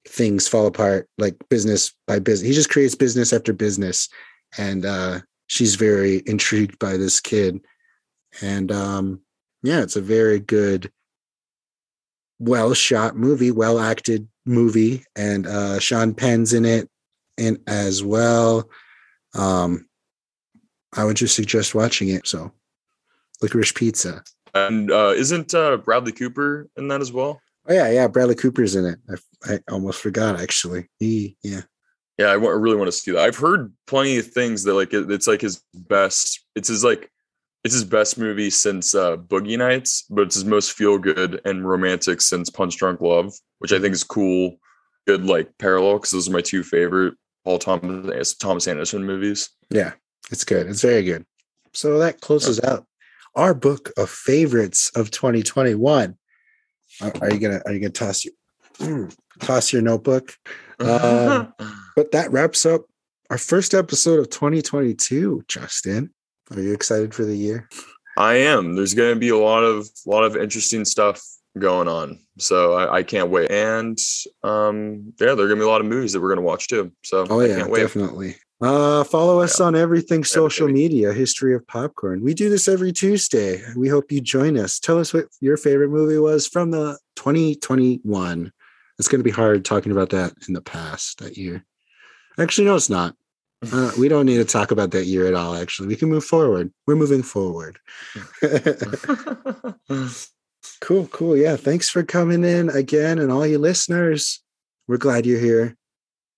things fall apart like business by business he just creates business after business and uh she's very intrigued by this kid and um yeah it's a very good well shot movie, well acted movie, and uh Sean Penn's in it and as well. Um I would just suggest watching it. So Licorice Pizza.
And uh, isn't uh, Bradley Cooper in that as well?
Oh yeah, yeah, Bradley Cooper's in it. I, I almost forgot actually. He yeah.
Yeah, I really want to see that. I've heard plenty of things that like it, it's like his best. It's his like it's his best movie since uh, Boogie Nights, but it's his most feel good and romantic since Punch Drunk Love, which I think is cool. Good like parallel because those are my two favorite Paul Thomas Thomas Anderson movies.
Yeah, it's good. It's very good. So that closes out our book of favorites of 2021. Are, are you gonna are you gonna toss your mm, toss your notebook? Um, But that wraps up our first episode of 2022. Justin, are you excited for the year?
I am. There's going to be a lot of lot of interesting stuff going on, so I, I can't wait. And um, yeah, there are going to be a lot of movies that we're going to watch too. So
Oh
I
yeah,
can't wait.
definitely. Uh, follow us on everything social media, History of Popcorn. We do this every Tuesday. We hope you join us. Tell us what your favorite movie was from the 2021. It's going to be hard talking about that in the past that year. Actually, no, it's not. Uh, we don't need to talk about that year at all. Actually, we can move forward. We're moving forward. cool, cool. Yeah, thanks for coming in again, and all you listeners. We're glad you're here,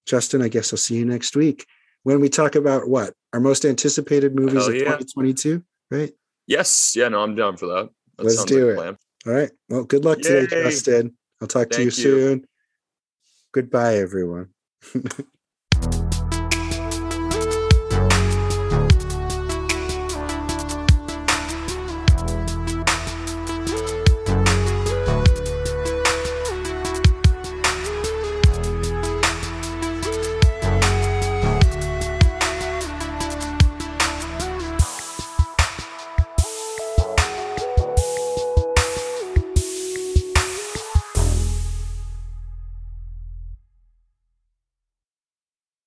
Justin. I guess I'll see you next week when we talk about what our most anticipated movies
Hell
of
yeah.
2022. Right.
yes, yeah, no, I'm down for that. that
Let's do
like
it. All right. Well, good luck today, Justin. I'll talk to you
you.
soon. Goodbye, everyone.